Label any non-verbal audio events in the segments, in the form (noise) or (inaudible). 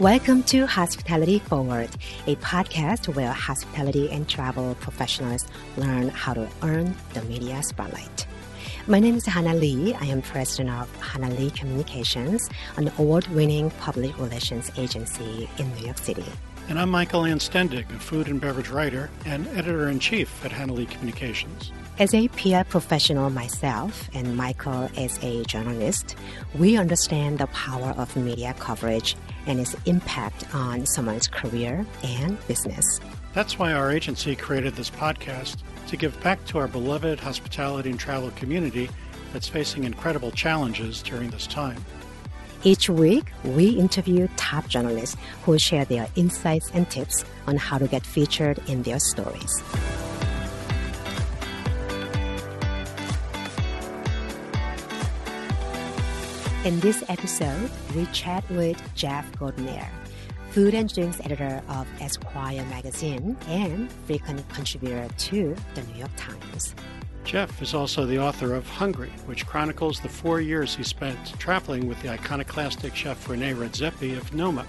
Welcome to Hospitality Forward, a podcast where hospitality and travel professionals learn how to earn the media spotlight. My name is Hannah Lee. I am president of Hannah Lee Communications, an award winning public relations agency in New York City. And I'm Michael Anstendig, a food and beverage writer and editor in chief at Hannah Lee Communications. As a PR professional myself, and Michael as a journalist, we understand the power of media coverage and its impact on someone's career and business. That's why our agency created this podcast to give back to our beloved hospitality and travel community that's facing incredible challenges during this time. Each week, we interview top journalists who share their insights and tips on how to get featured in their stories. In this episode, we chat with Jeff Gordinier, food and drinks editor of Esquire magazine and frequent contributor to the New York Times. Jeff is also the author of Hungry, which chronicles the four years he spent traveling with the iconoclastic chef Rene Redzepi of Noma,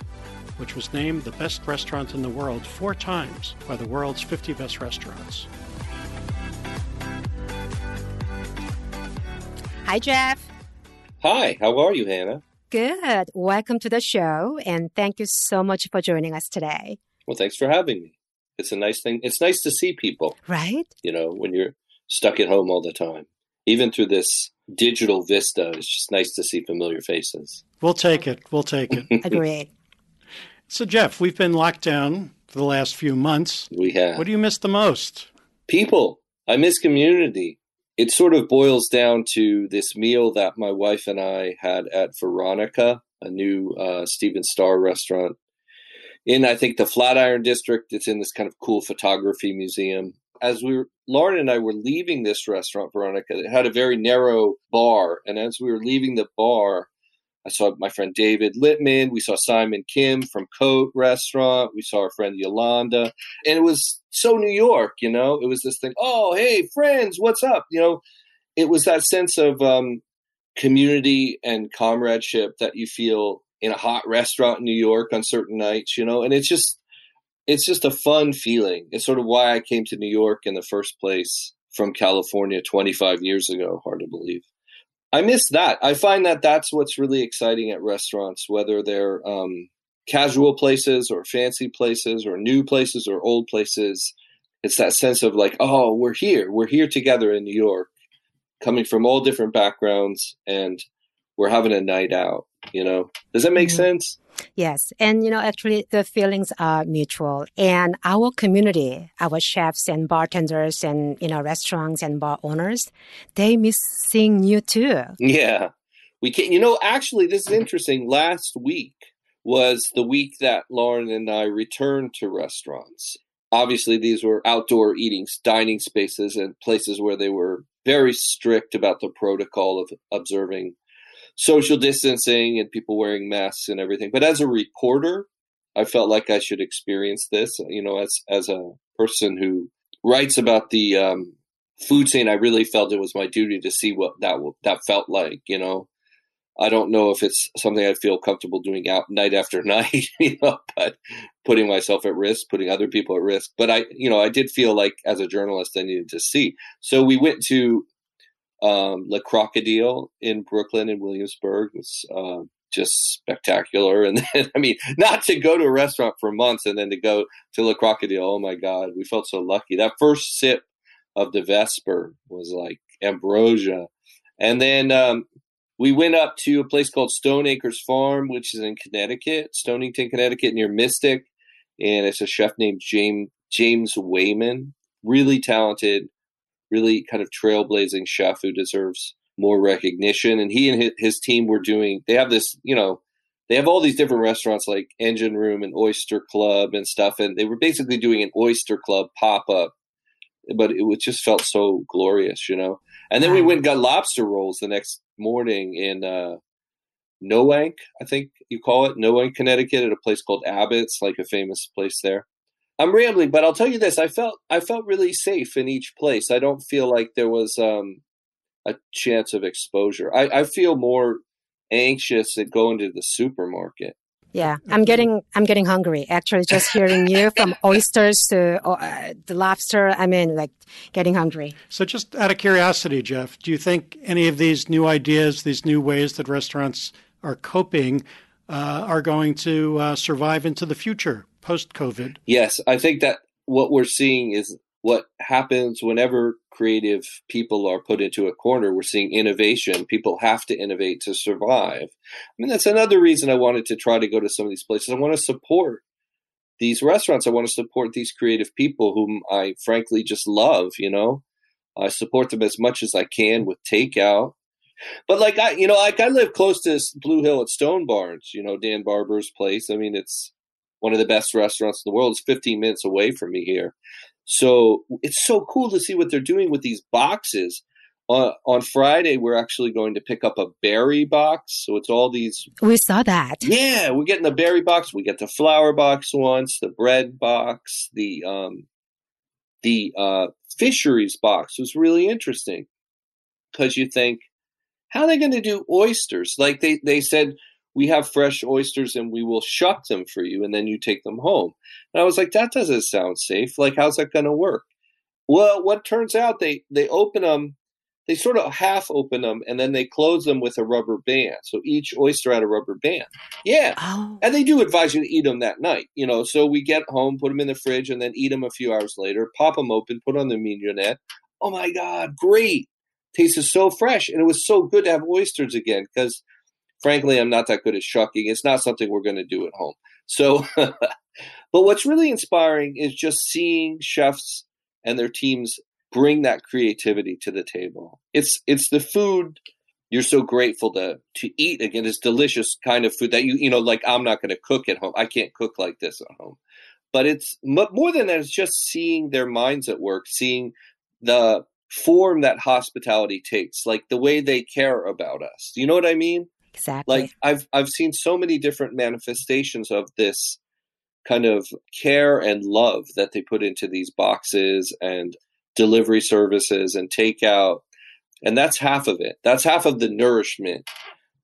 which was named the best restaurant in the world four times by the world's 50 best restaurants. Hi, Jeff. Hi, how are you, Hannah? Good. Welcome to the show, and thank you so much for joining us today. Well, thanks for having me. It's a nice thing. It's nice to see people, Right? you know, when you're stuck at home all the time. Even through this digital vista, it's just nice to see familiar faces. We'll take it. We'll take it. (laughs) (laughs) Agreed. so, Jeff, we've been locked down for the last few months. We have What do you miss the most? people. I miss community. It sort of boils down to this meal that my wife and I had at Veronika, a new uh, Stephen Starr restaurant in, I think, the Flatiron District. It's in this kind of cool photography museum. As we were, Lauren and I were leaving this restaurant, Veronika, it had a very narrow bar. And as we were leaving the bar, I saw my friend David Littman. We saw Simon Kim from Cote Restaurant. We saw our friend Yolanda. And it was so New York, you know? It was this thing, oh, hey, friends, what's up? You know, it was that sense of um, community and comradeship that you feel in a hot restaurant in New York on certain nights, you know? And it's just, it's just a fun feeling. It's sort of why I came to New York in the first place from California 25 years ago. Hard to believe. I miss that. I find that that's what's really exciting at restaurants, whether they're um, casual places or fancy places or new places or old places. It's that sense of like, oh, we're here. We're here together in New York, coming from all different backgrounds, and we're having a night out. You know, does that make Mhm. sense? Yes. And, you know, actually, the feelings are mutual. And our community, our chefs and bartenders and, you know, restaurants and bar owners, they miss seeing you too. Yeah. We can you know, actually this is interesting. Last week was the week that Lauren and I returned to restaurants. Obviously these were outdoor eating dining spaces and places where they were very strict about the protocol of observing social distancing and people wearing masks and everything. But as a reporter, I felt like I should experience this, you know, as as a person who writes about the um, food scene, I really felt it was my duty to see what that that felt like. You know, I don't know if it's something I feel comfortable doing out night after (laughs) night, you know, but putting myself at risk, putting other people at risk. But I, you know, I did feel like as a journalist, I needed to see. So we went to um, Le Crocodile in Brooklyn and Williamsburg. Was uh, just spectacular. (laughs) And then, I mean, not to go to a restaurant for months and then to go to Le Crocodile. Oh my God, we felt so lucky. That first sip of the Vesper was like ambrosia. And then um, we went up to a place called Stone Acres Farm, which is in Connecticut, Stonington, Connecticut, near Mystic. And it's a chef named James James Wayman, really talented, really kind of trailblazing chef who deserves more recognition. And he and his, team were doing. They have this, you know, they have all these different restaurants like Engine Room and Oyster Club and stuff, and they were basically doing an Oyster Club pop up. But it just felt so glorious, you know. And then we went and got lobster rolls the next morning in uh, Noank, I think you call it, Noank, Connecticut, at a place called Abbott's, like a famous place there. I'm rambling, but I'll tell you this: I felt I felt really safe in each place. I don't feel like there was um, a chance of exposure. I, I feel more anxious at going to the supermarket. Yeah, I'm getting I'm getting hungry. Actually, just hearing you from (laughs) oysters to uh, the lobster, I mean, like getting hungry. So, just out of curiosity, Jeff, do you think any of these new ideas, these new ways that restaurants are coping, uh, are going to uh, survive into the future post COVID? Yes, I think that what we're seeing is what happens whenever creative people are put into a corner. We're seeing innovation. People have to innovate to survive. I mean, that's another reason I wanted to try to go to some of these places. I want to support these restaurants. I want to support these creative people whom I frankly just love, you know. I support them as much as I can with takeout. But like I, you know, like I live close to Blue Hill at Stone Barns, you know, Dan Barber's place. I mean, it's one of the best restaurants in the world. is 15 minutes away from me here. So it's so cool to see what they're doing with these boxes. Uh, on Friday, we're actually going to pick up a berry box. So it's all these. We saw that. Yeah, we're getting the berry box. We get the flower box once, the bread box, the um, the uh, fisheries box was really interesting because you think, how are they going to do oysters? Like they they said, we have fresh oysters and we will shuck them for you and then you take them home. And I was like, that doesn't sound safe. Like, how's that going to work? Well, what turns out they, they open them, they sort of half open them and then they close them with a rubber band. So each oyster had a rubber band. Yeah. Oh. And they do advise you to eat them that night, you know. So we get home, put them in the fridge, and then eat them a few hours later, pop them open, put on the mignonette. Oh my God, great. Tasted so fresh. And it was so good to have oysters again because frankly, I'm not that good at shucking. It's not something we're going to do at home. So, (laughs) but what's really inspiring is just seeing chefs and their teams bring that creativity to the table. It's it's the food you're so grateful to to eat again. It's delicious kind of food that you you know like I'm not going to cook at home. I can't cook like this at home. But it's more than that. It's just seeing their minds at work, seeing the form that hospitality takes, like the way they care about us. You know what I mean? Exactly. Like I've I've seen so many different manifestations of this kind of care and love that they put into these boxes and delivery services and takeout. And that's half of it. That's half of the nourishment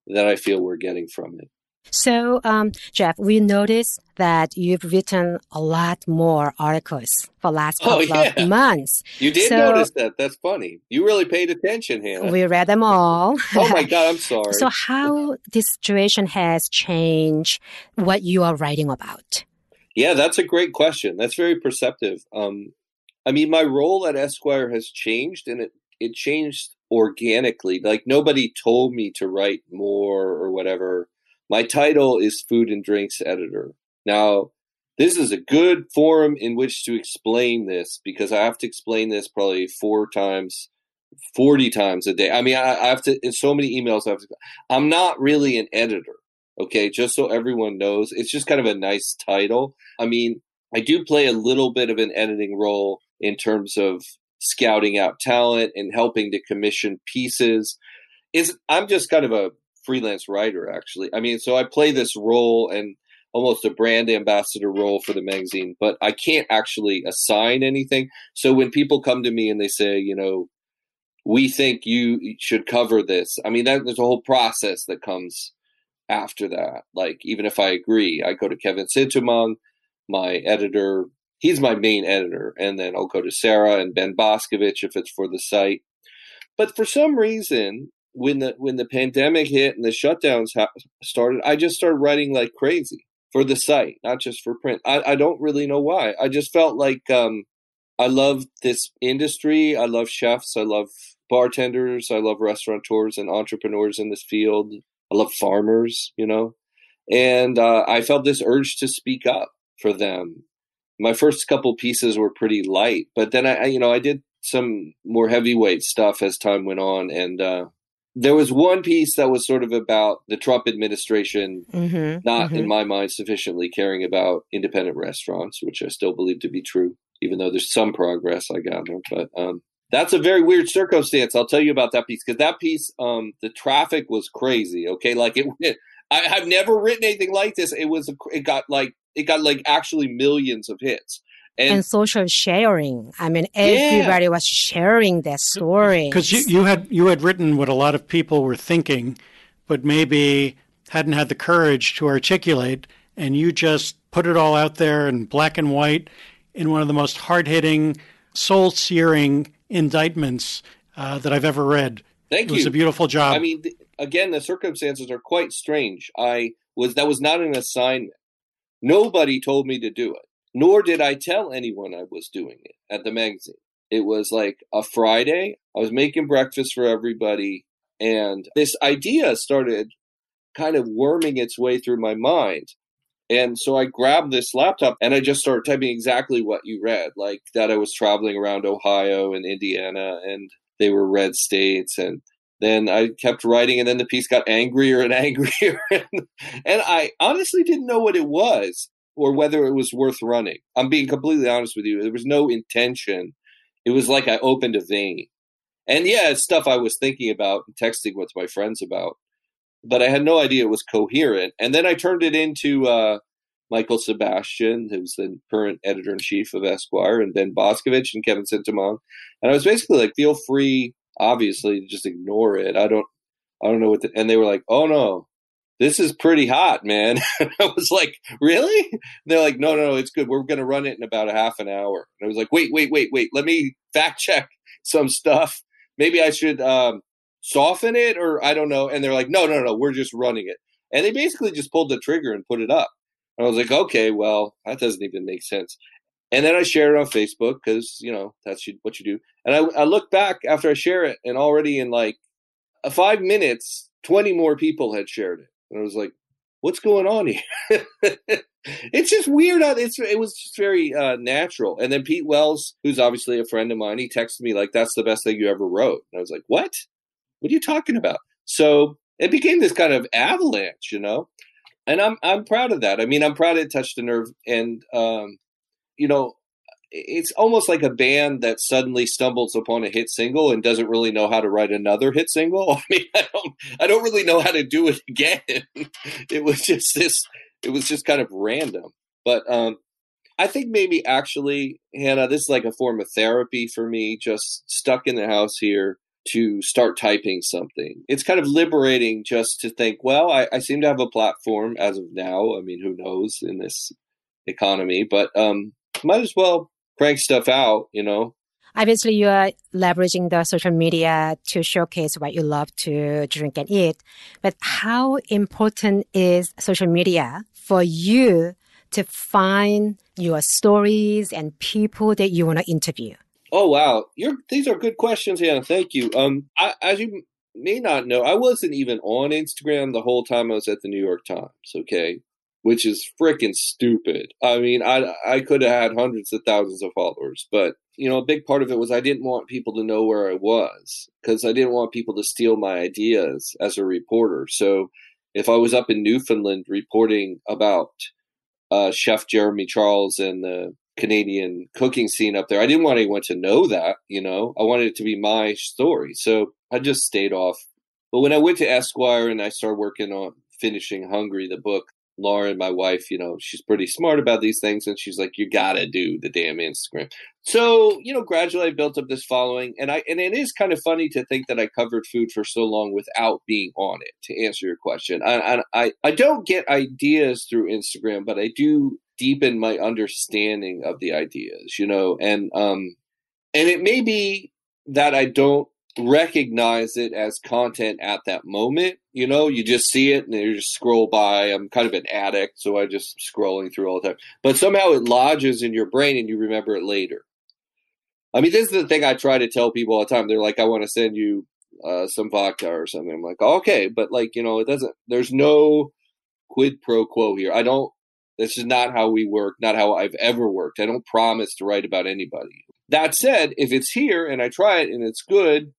that I feel we're getting from it. So, um, Jeff, we noticed that you've written a lot more articles for the last oh, couple oh, yeah. of months. You did so, notice that. That's funny. You really paid attention, Hannah. We read them all. (laughs) oh my God, I'm (laughs) sorry. So, how this situation has changed what you are writing about? Yeah, that's a great question. That's very perceptive. Um, I mean, my role at Esquire has changed, and it it changed organically. Like nobody told me to write more or whatever my title is Food and Drinks Editor. Now, this is a good forum in which to explain this because I have to explain this probably four times, 40 times a day. I mean, I, I have to, in so many emails, I have to, I'm not really an editor. Okay. Just so everyone knows, it's just kind of a nice title. I mean, I do play a little bit of an editing role in terms of scouting out talent and helping to commission pieces. Is I'm just kind of a freelance writer actually. I mean, so I play this role and almost a brand ambassador role for the magazine, but I can't actually assign anything. So when people come to me and they say, you know, we think you should cover this. I mean, that, there's a whole process that comes after that. Like, even if I agree, I go to Kevin Sintumuang, my editor. He's my main editor. And then I'll go to Sarah and Ben Boskovich if it's for the site. But for some reason, when the when the pandemic hit and the shutdowns ha- started, I just started writing like crazy for the site, not just for print. I, I don't really know why. I just felt like um, I love this industry. I love chefs. I love bartenders. I love restaurateurs and entrepreneurs in this field. I love farmers, you know, and uh, I felt this urge to speak up for them. My first couple pieces were pretty light, but then I, you know, I did some more heavyweight stuff as time went on, and uh, there was one piece that was sort of about the Trump administration mm-hmm, not, mm-hmm. in my mind, sufficiently caring about independent restaurants, which I still believe to be true, even though there's some progress I gather. But um, that's a very weird circumstance. I'll tell you about that piece because that piece, um, the traffic was crazy. Okay, like it, (laughs) it I, have never written anything like this. It was, it got like, it got like actually millions of hits. And, and, social sharing. I mean, everybody yeah. was sharing their story. Because you, you had you had written what a lot of people were thinking, but maybe hadn't had the courage to articulate, and you just put it all out there in black and white in one of the most hard hitting, soul searing indictments uh, that I've ever read. Thank it you. It was a beautiful job. I mean, th- again, the circumstances are quite strange. I was that was not an assignment. Nobody told me to do it, nor did I tell anyone I was doing it at the magazine. It was like a Friday. I was making breakfast for everybody, and this idea started kind of worming its way through my mind. And so I grabbed this laptop and I just started typing exactly what you read, like that I was traveling around Ohio and Indiana and they were red states. And then I kept writing and then the piece got (laughs) angrier and angrier. and, I honestly didn't know what it was or whether it was worth running. I'm being completely honest with you. There was no intention. It was like I opened a vein. And yeah, it's stuff I was thinking about and texting with my friends about but I had no idea it was coherent. And then I turned it into uh, Michael Sebastian, who's the current editor in chief of Esquire, and Ben Boskovich and Kevin Sintumuang. And I was basically like, feel free, obviously, to just ignore it. I don't, I don't know what. The, and they were like, oh no, this is pretty hot, man. (laughs) I was like, really? they're like, no, no, no, it's good. We're going to run it in about a half an hour. And I was like, wait, wait, wait, wait. Let me fact check some stuff. Maybe I should um, soften it or I don't know. And they're like, no, no, no, we're just running it. And they basically just pulled the trigger and put it up. And I was like, okay, well, that doesn't even make sense. And then I shared it on Facebook because, you know, that's what you do. And I, I look back after I share it, and already in like five minutes, 20 more people had shared it. And I was like, what's going on here? (laughs) it's just weird. It's it was just very uh, natural. And then Pete Wells, who's obviously a friend of mine, he texted me like, "That's the best thing you ever wrote." And I was like, "What?" What are you talking about? So it became this kind of avalanche, you know, and I'm I'm proud of that. I mean, I'm proud it touched a nerve, and um, you know, it's almost like a band that suddenly stumbles upon a hit single and doesn't really know how to write another hit single. (laughs) I mean, I don't I don't really know how to do it again. (laughs) it was just this. It was just kind of random, but um, I think maybe actually, Hannah, this is like a form of therapy for me. Just stuck in the house here to start typing something. It's kind of liberating just to think, well, I, I, seem to have a platform as of now. I mean, who knows in this economy, but um, might as well crank stuff out, you know. Obviously, you are leveraging the social media to showcase what you love to drink and eat. But how important is social media for you to find your stories and people that you want to interview? Oh wow, You're, these are good questions, Hannah. Thank you. Um, I, as you may not know, I wasn't even on Instagram the whole time I was at the New York Times. Okay, which is freaking stupid. I mean, I I could have had hundreds of thousands of followers, but you know, a big part of it was I didn't want people to know where I was because I didn't want people to steal my ideas as a reporter. So if I was up in Newfoundland reporting about uh, Chef Jeremy Charles and the Canadian cooking scene up there. I didn't want anyone to know that, you know. I wanted it to be my story. So I just stayed off. But when I went to Esquire and I started working on finishing Hungry, the book, Lauren, my wife, you know, she's pretty smart about these things, and she's like, "You gotta do the damn Instagram." So, you know, gradually I built up this following, and I and it is kind of funny to think that I covered food for so long without being on it. To answer your question, I I I don't get ideas through Instagram, but I do deepen my understanding of the ideas, you know, and um, and it may be that I don't recognize it as content at that moment. You know, you just see it and you just scroll by. I'm kind of an addict, so I just scrolling through all the time. But somehow it lodges in your brain and you remember it later. I mean, this is the thing I try to tell people all the time. They're like, I want to send you uh, some vodka or something. I'm like, okay, but like, you know, it doesn't, there's no quid pro quo here. I don't, this is not how we work, not how I've ever worked. I don't promise to write about anybody. That said, if it's here and I try it and it's good,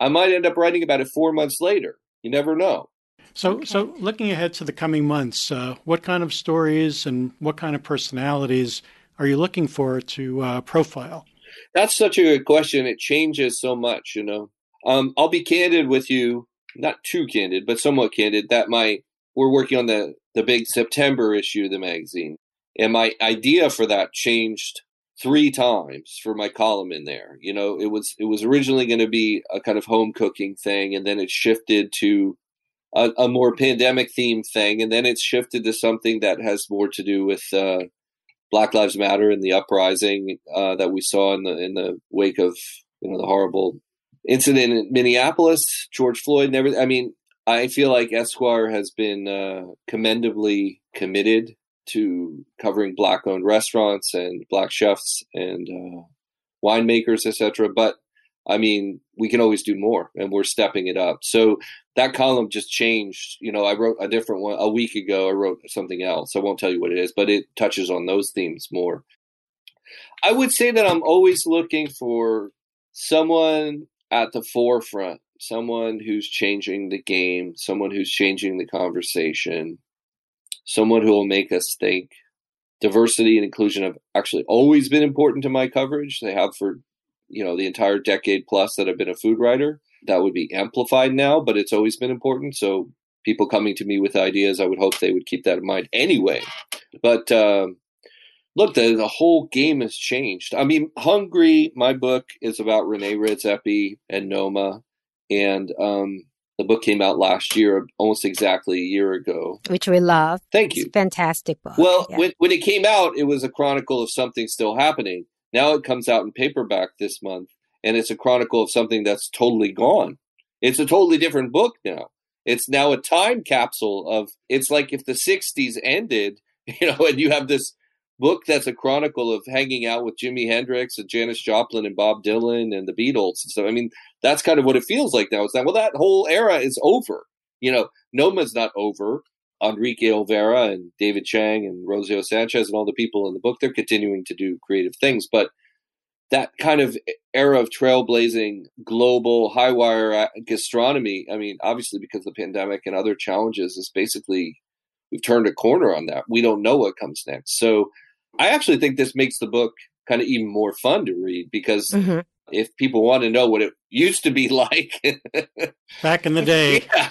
I might end up writing about it four months later. You never know. So, okay. so looking ahead to the coming months, uh, what kind of stories and what kind of personalities are you looking for to uh, profile? That's such a good question. It changes so much, you know. Um, I'll be candid with you, not too candid, but somewhat candid. That my we're working on the the big September issue of the magazine, and my idea for that changed three times for my column in there. You know, it was it was originally going to be a kind of home cooking thing, and then it shifted to a, a, more pandemic theme thing, and then it's shifted to something that has more to do with uh, Black Lives Matter and the uprising uh, that we saw in the in the wake of you know the horrible incident in Minneapolis, George Floyd, and everything. I mean, I feel like Esquire has been uh, commendably committed to covering black-owned restaurants and black chefs and uh, winemakers, etc. But I mean, we can always do more, and we're stepping it up. So that column just changed. You know, I wrote a different one a week ago. I wrote something else. I won't tell you what it is, but it touches on those themes more. I would say that I'm always looking for someone at the forefront, someone who's changing the game, someone who's changing the conversation, someone who will make us think. Diversity and inclusion have actually always been important to my coverage. They have for you know the entire decade plus that I've been a food writer. That would be amplified now, but it's always been important. So people coming to me with ideas, I would hope they would keep that in mind anyway. But um, look, the, the whole game has changed. I mean, Hungry, my book is about Rene Redzepi and Noma, and um, the book came out last year, almost exactly a year ago. Which we love. Thank you. fantastic book. Well, yeah. when, when it came out, it was a chronicle of something still happening. Now it comes out in paperback this month, and it's a chronicle of something that's totally gone. It's a totally different book now. It's now a time capsule of it's like if the 60s ended, (laughs) you know, and you have this book that's a chronicle of hanging out with Jimi Hendrix and Janis Joplin and Bob Dylan and the Beatles and stuff. I mean, that's kind of what it feels like now. It's that well, that whole era is over. You know, Noma's not over. Enrique Olvera and David Chang and Rosio Sanchez and all the people in the book, they're continuing to do creative things. But that kind of era of trailblazing global high wire gastronomy, I mean, obviously because of the pandemic and other challenges, is basically we've turned a corner on that. We don't know what comes next. So I actually think this makes the book kind of even more fun to read because mm-hmm. if people want to know what it used to be (laughs) like back in the day. (laughs) Yeah,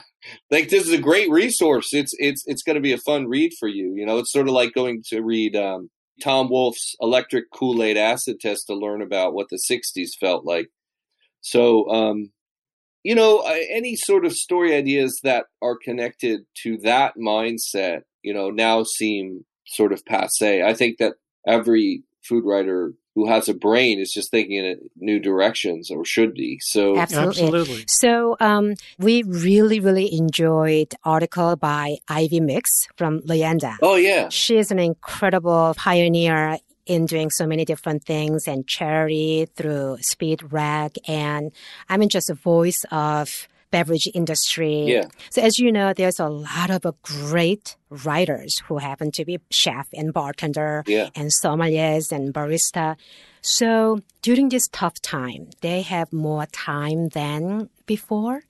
like this is a great resource. It's it's it's going to be a fun read for you. You know, it's sort of like going to read um, Tom Wolfe's Electric Kool Aid Acid Test to learn about what the '60s felt like. So, um, you know, any sort of story ideas that are connected to that mindset, you know, now seem sort of passe. I think that every food writer who has a brain is just thinking in new directions or should be. So absolutely. absolutely. So um, we really, really enjoyed article by Ivy Mix from Leyenda. Oh yeah, she is an incredible pioneer in doing so many different things and charity through Speed Rack, and I mean just a voice of beverage industry. Yeah. So as you know, there's a lot of great writers who happen to be chef and bartender yeah. and sommeliers and barista. So during this tough time, they have more time than before.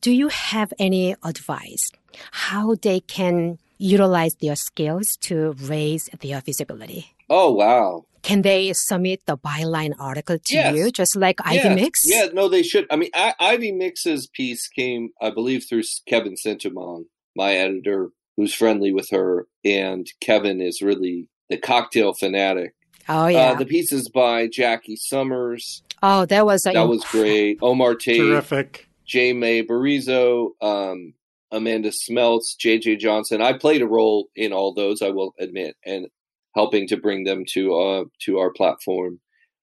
Do you have any advice how they can utilize their skills to raise their visibility? Oh, wow can they submit the byline article to yes. you, just like Ivy. Mix? Yeah, no, they should. I mean, I, Ivy Mix's piece came, I believe, through Kevin Sintumuang, my editor, who's friendly with her, and Kevin is really the cocktail fanatic. Oh yeah, uh, the piece is by Jackie Summers. Oh, that was that inc- was great. Omar Tate, terrific. J. May Barizo, um, Amanda Smeltz, J.J. Johnson. I played a role in all those, I will admit, and helping to bring them to uh, to our platform.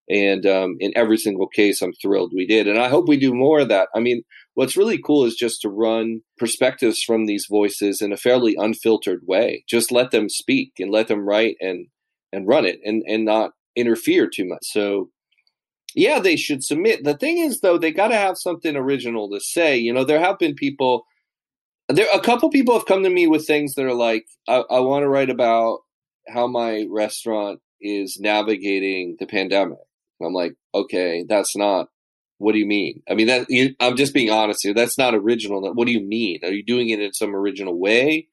And um, in every single case, I'm thrilled we did. And I hope we do more of that. I mean, what's really cool is just to run perspectives from these voices in a fairly unfiltered way. Just let them speak and let them write and and run it and and not interfere too much. So yeah, they should submit. The thing is though, they got to have something original to say. You know, there have been people there a couple people have come to me with things that are like I, I want to write about how my restaurant is navigating the pandemic. And I'm like, okay, that's not. What do you mean? I mean, that you, I'm just being honest here. That's not original. What do you mean? Are you doing it in some original way?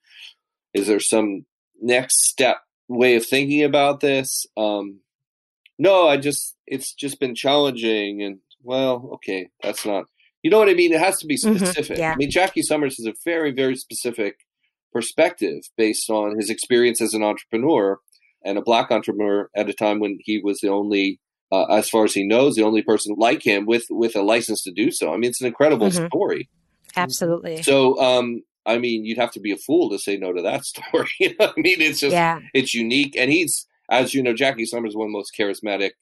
Is there some next step way of thinking about this? Um, no, I just it's just been challenging, and well, okay, that's not. You know what I mean? It has to be mm-hmm. specific. Mm-hmm, yeah. I mean, Jackie Summers is a very, very specific perspective based on his experience as an entrepreneur and a black entrepreneur at a time when he was the only uh, as far as he knows the only person like him with with a license to do so i mean it's an incredible mm-hmm. story absolutely so um I mean, you'd have to be a fool to say no to that (laughs) story. I mean, it's just yeah. it's unique, and he's as you know, Jackie Summers is one of the most charismatic,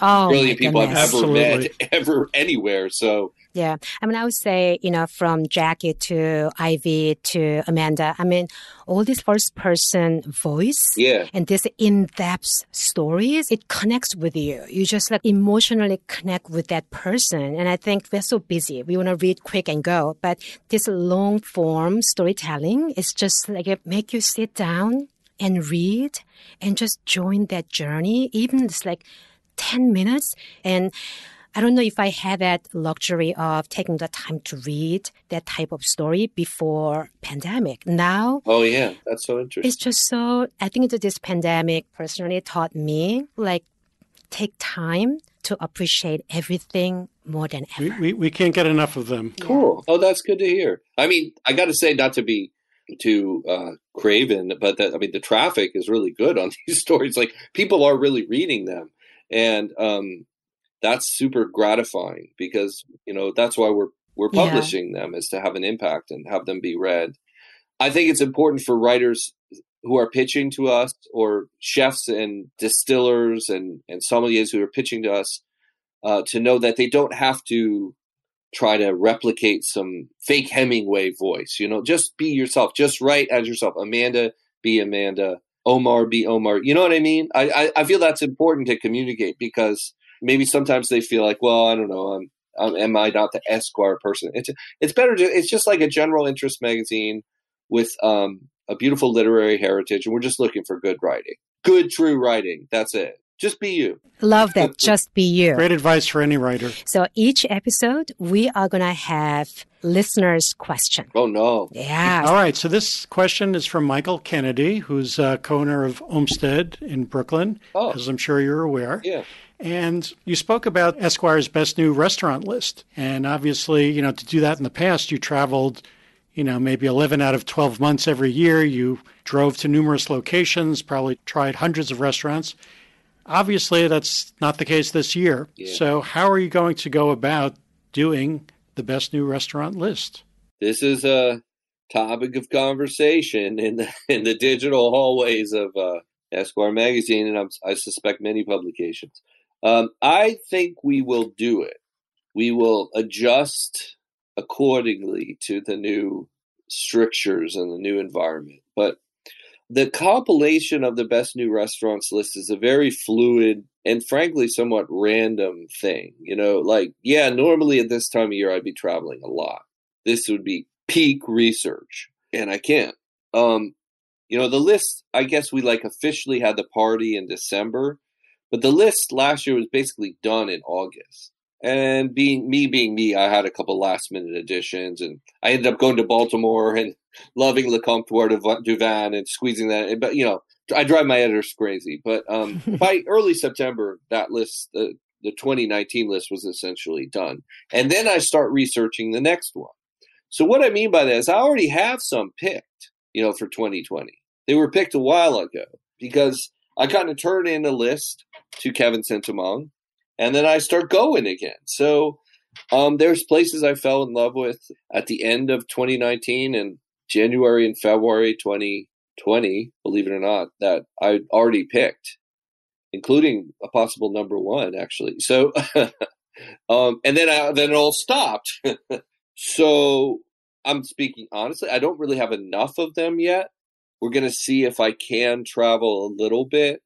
oh, brilliant people. I've ever Absolutely. met, (laughs) ever anywhere. So Yeah. I mean, I would say, you know, from Jackie to Ivy to Amanda, I mean, all this first person voice yeah, and this in-depth stories, it connects with you. You just like emotionally connect with that person. And I think we're so busy. We want to read quick and go. But this long form storytelling is just like it make you sit down and read and just join that journey. Even it's like 10 minutes. And I don't know if I had that luxury of taking the time to read that type of story before pandemic. Now oh yeah, that's so interesting. it's just so I think that this pandemic personally taught me like take time to appreciate everything more than We, ever. we, we can't get enough of them. Cool. Oh, that's good to hear. I mean, I got to say, not to be too uh, craven, but that I mean, the traffic is really good on (laughs) these stories. Like people are really reading them, and um, that's super gratifying because you know that's why we're we're Yeah. publishing them is to have an impact and have them be read. I think it's important for writers who are pitching to us, or chefs and distillers and and sommeliers who are pitching to us, uh, to know that they don't have to try to replicate some fake Hemingway voice. You know, just be yourself. Just write as yourself. Amanda, be Amanda. Omar, be Omar. You know what I mean? I, I, I feel that's important to communicate because maybe sometimes they feel like, well, I don't know, I'm, I'm am I not the Esquire person? It's it's better to. It's just like a general interest magazine with um, a beautiful literary heritage, and we're just looking for good writing, good true writing. That's it. Just be you. Love that. Just be you. Great advice for any writer. So each episode, we are going to have listeners' question. Oh no. Yeah. All right. So this question is from Michael Kennedy, who's uh, co-owner of Olmsted in Brooklyn, Oh. as I'm sure you're aware. Yeah. And you spoke about Esquire's best new restaurant list. And obviously, you know, to do that in the past, you traveled, you know, maybe 11 out of 12 months every year. You drove to numerous locations, probably tried hundreds of restaurants. Obviously, that's not the case this year. Yeah. So, how are you going to go about doing the best new restaurant list? this is a topic of conversation in the (laughs) in the digital hallways of uh, Esquire magazine, and I'm, I suspect many publications. Um, I think we will do it. We will adjust accordingly to the new strictures and the new environment. But the compilation of the best new restaurants list is a very fluid and frankly somewhat random thing. You know, like, yeah, normally at this time of year I'd be traveling a lot this would be peak research and i can't um you know the list i guess we like officially had the party in december but the list last year was basically done in august and being me being me i had a couple last minute additions and i ended up going to baltimore and loving le comptoir du du and squeezing that in. but you know i drive my editors crazy but um (laughs) by early september that list the the 2019 list was essentially done and then i start researching the next one so what I mean by that is I already have some picked, you know, for 2020. They were picked a while ago because I kind of turn in a list to Kevin Sintumuang and then I start going again. So um, there's places I fell in love with at the end of 2019 and January and February 2020, believe it or not, that I already picked, including a possible number one, actually. So, (laughs) um, and then I, then it all stopped. (laughs) So I'm speaking honestly. I don't really have enough of them yet. We're going to see if I can travel a little bit,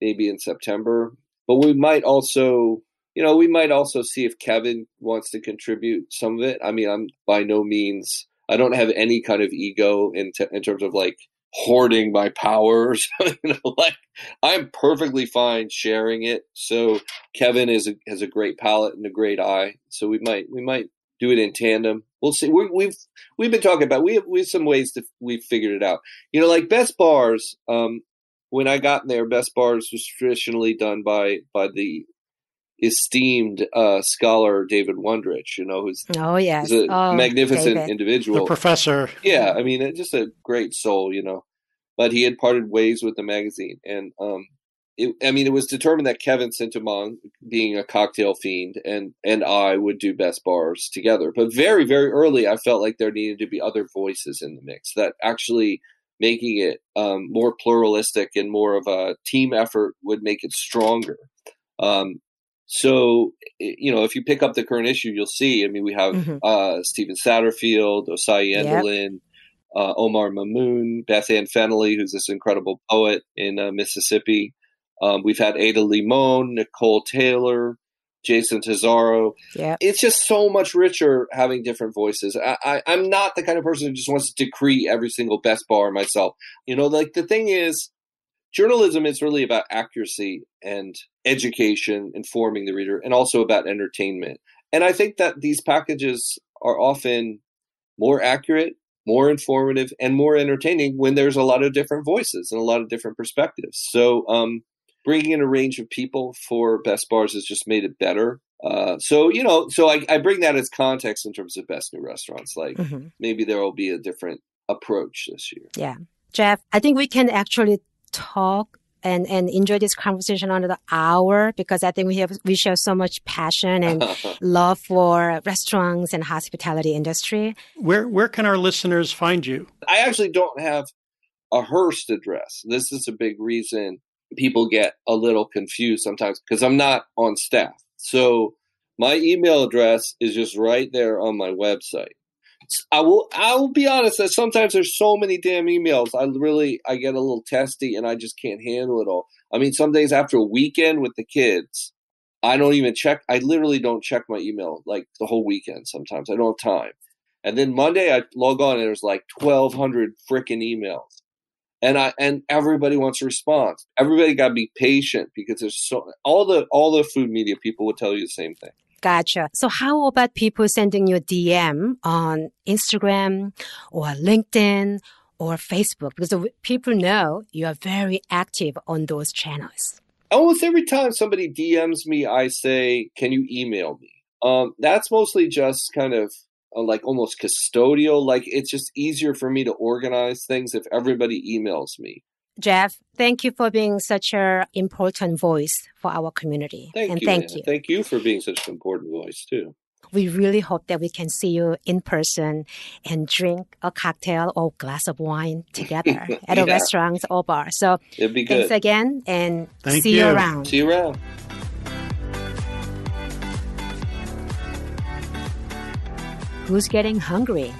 maybe in September. But we might also, you know, we might also see if Kevin wants to contribute some of it. I mean, I'm by no means, I don't have any kind of ego in, t- in terms of like hoarding my powers. (laughs) you know, like I'm perfectly fine sharing it. So Kevin is a, has a great palate and a great eye. So we might, we might do it in tandem. We'll see. We, we've we've been talking about we have we have some ways to we've figured it out. You know, like best bars. Um, when I got there, best bars was traditionally done by by the esteemed uh, scholar David Wondrich. You know, who's Oh, yes. he's a oh, magnificent David. individual. The professor. yeah, I mean, just a great soul. You know, but he had parted ways with the magazine, and um, it, I mean, it was determined that Kevin Sintumuang, being a cocktail fiend, and and I would do best bars together. But very, very early, I felt like there needed to be other voices in the mix that actually making it um, more pluralistic and more of a team effort would make it stronger. Um, so, you know, if you pick up the current issue, you'll see. I mean, we have mm-hmm. uh, Stephen Satterfield, Osayi Endolyn, yep. uh, Omar Mamoon, Beth Ann Fennelly, who's this incredible poet in uh, Mississippi. Um, we've had Ada Limon, Nicole Taylor, Jason Tesauro. Yeah. It's just so much richer having different voices. I, I, am not the kind of person who just wants to decree every single best bar myself. You know, like the thing is, journalism is really about accuracy and education, informing the reader, and also about entertainment. And I think that these packages are often more accurate, more informative, and more entertaining when there's a lot of different voices and a lot of different perspectives. So, um, bringing in a range of people for best bars has just made it better. Uh, so you know, so I, I, bring that as context in terms of best new restaurants. Like mm-hmm. maybe there will be a different approach this year. Yeah, Jeff, I think we can actually talk and, and enjoy this conversation another hour because I think we have we share so much passion and (laughs) love for restaurants and hospitality industry. Where where can our listeners find you? I actually don't have a Hearst address. This is a big reason people get a little confused sometimes because I'm not on staff. So my email address is just right there on my website. I will I will be honest that sometimes there's so many damn emails. I really I get a little testy and I just can't handle it all. I mean, some days after a weekend with the kids, I don't even check. I literally don't check my email like the whole weekend. Sometimes I don't have time. And then Monday I log on and there's like 1,200 freaking emails and I and everybody wants a response. Everybody got to be patient because there's so all the all the food media people will tell you the same thing. Gotcha. So how about people sending you a DM on Instagram or LinkedIn or Facebook? Because people know you are very active on those channels. Almost every time somebody DMs me, I say, "Can you email me?" Um, that's mostly just kind of uh, like almost custodial. Like it's just easier for me to organize things if everybody emails me. Jeff, thank you for being such an important voice for our community. Thank and you. Thank Anna. you. Thank you for being such an important voice too. We really hope that we can see you in person and drink a cocktail or glass of wine together (laughs) at yeah. a restaurant or bar. So It'd be good. thanks again and Thank see you. you around. See you around. Who's Getting Hungry?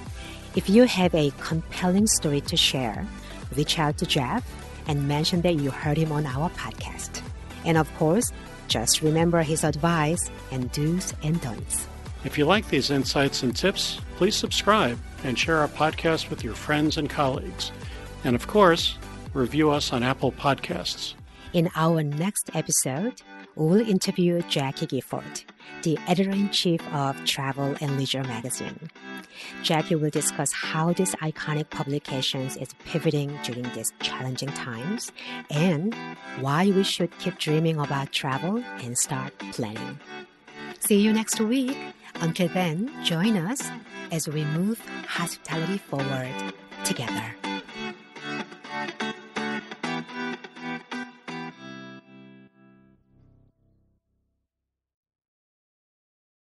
If you have a compelling story to share, reach out to Jeff and mention that you heard him on our podcast. And of course, just remember his advice and do's and don'ts. If you like these insights and tips, please subscribe and share our podcast with your friends and colleagues. And of course, review us on Apple Podcasts. In our next episode, we'll interview Jackie Gifford, the editor in chief of Travel and Leisure magazine. Jackie will discuss how this iconic publication is pivoting during these challenging times and why we should keep dreaming about travel and start planning. See you next week. Until then, join us as we move hospitality forward together.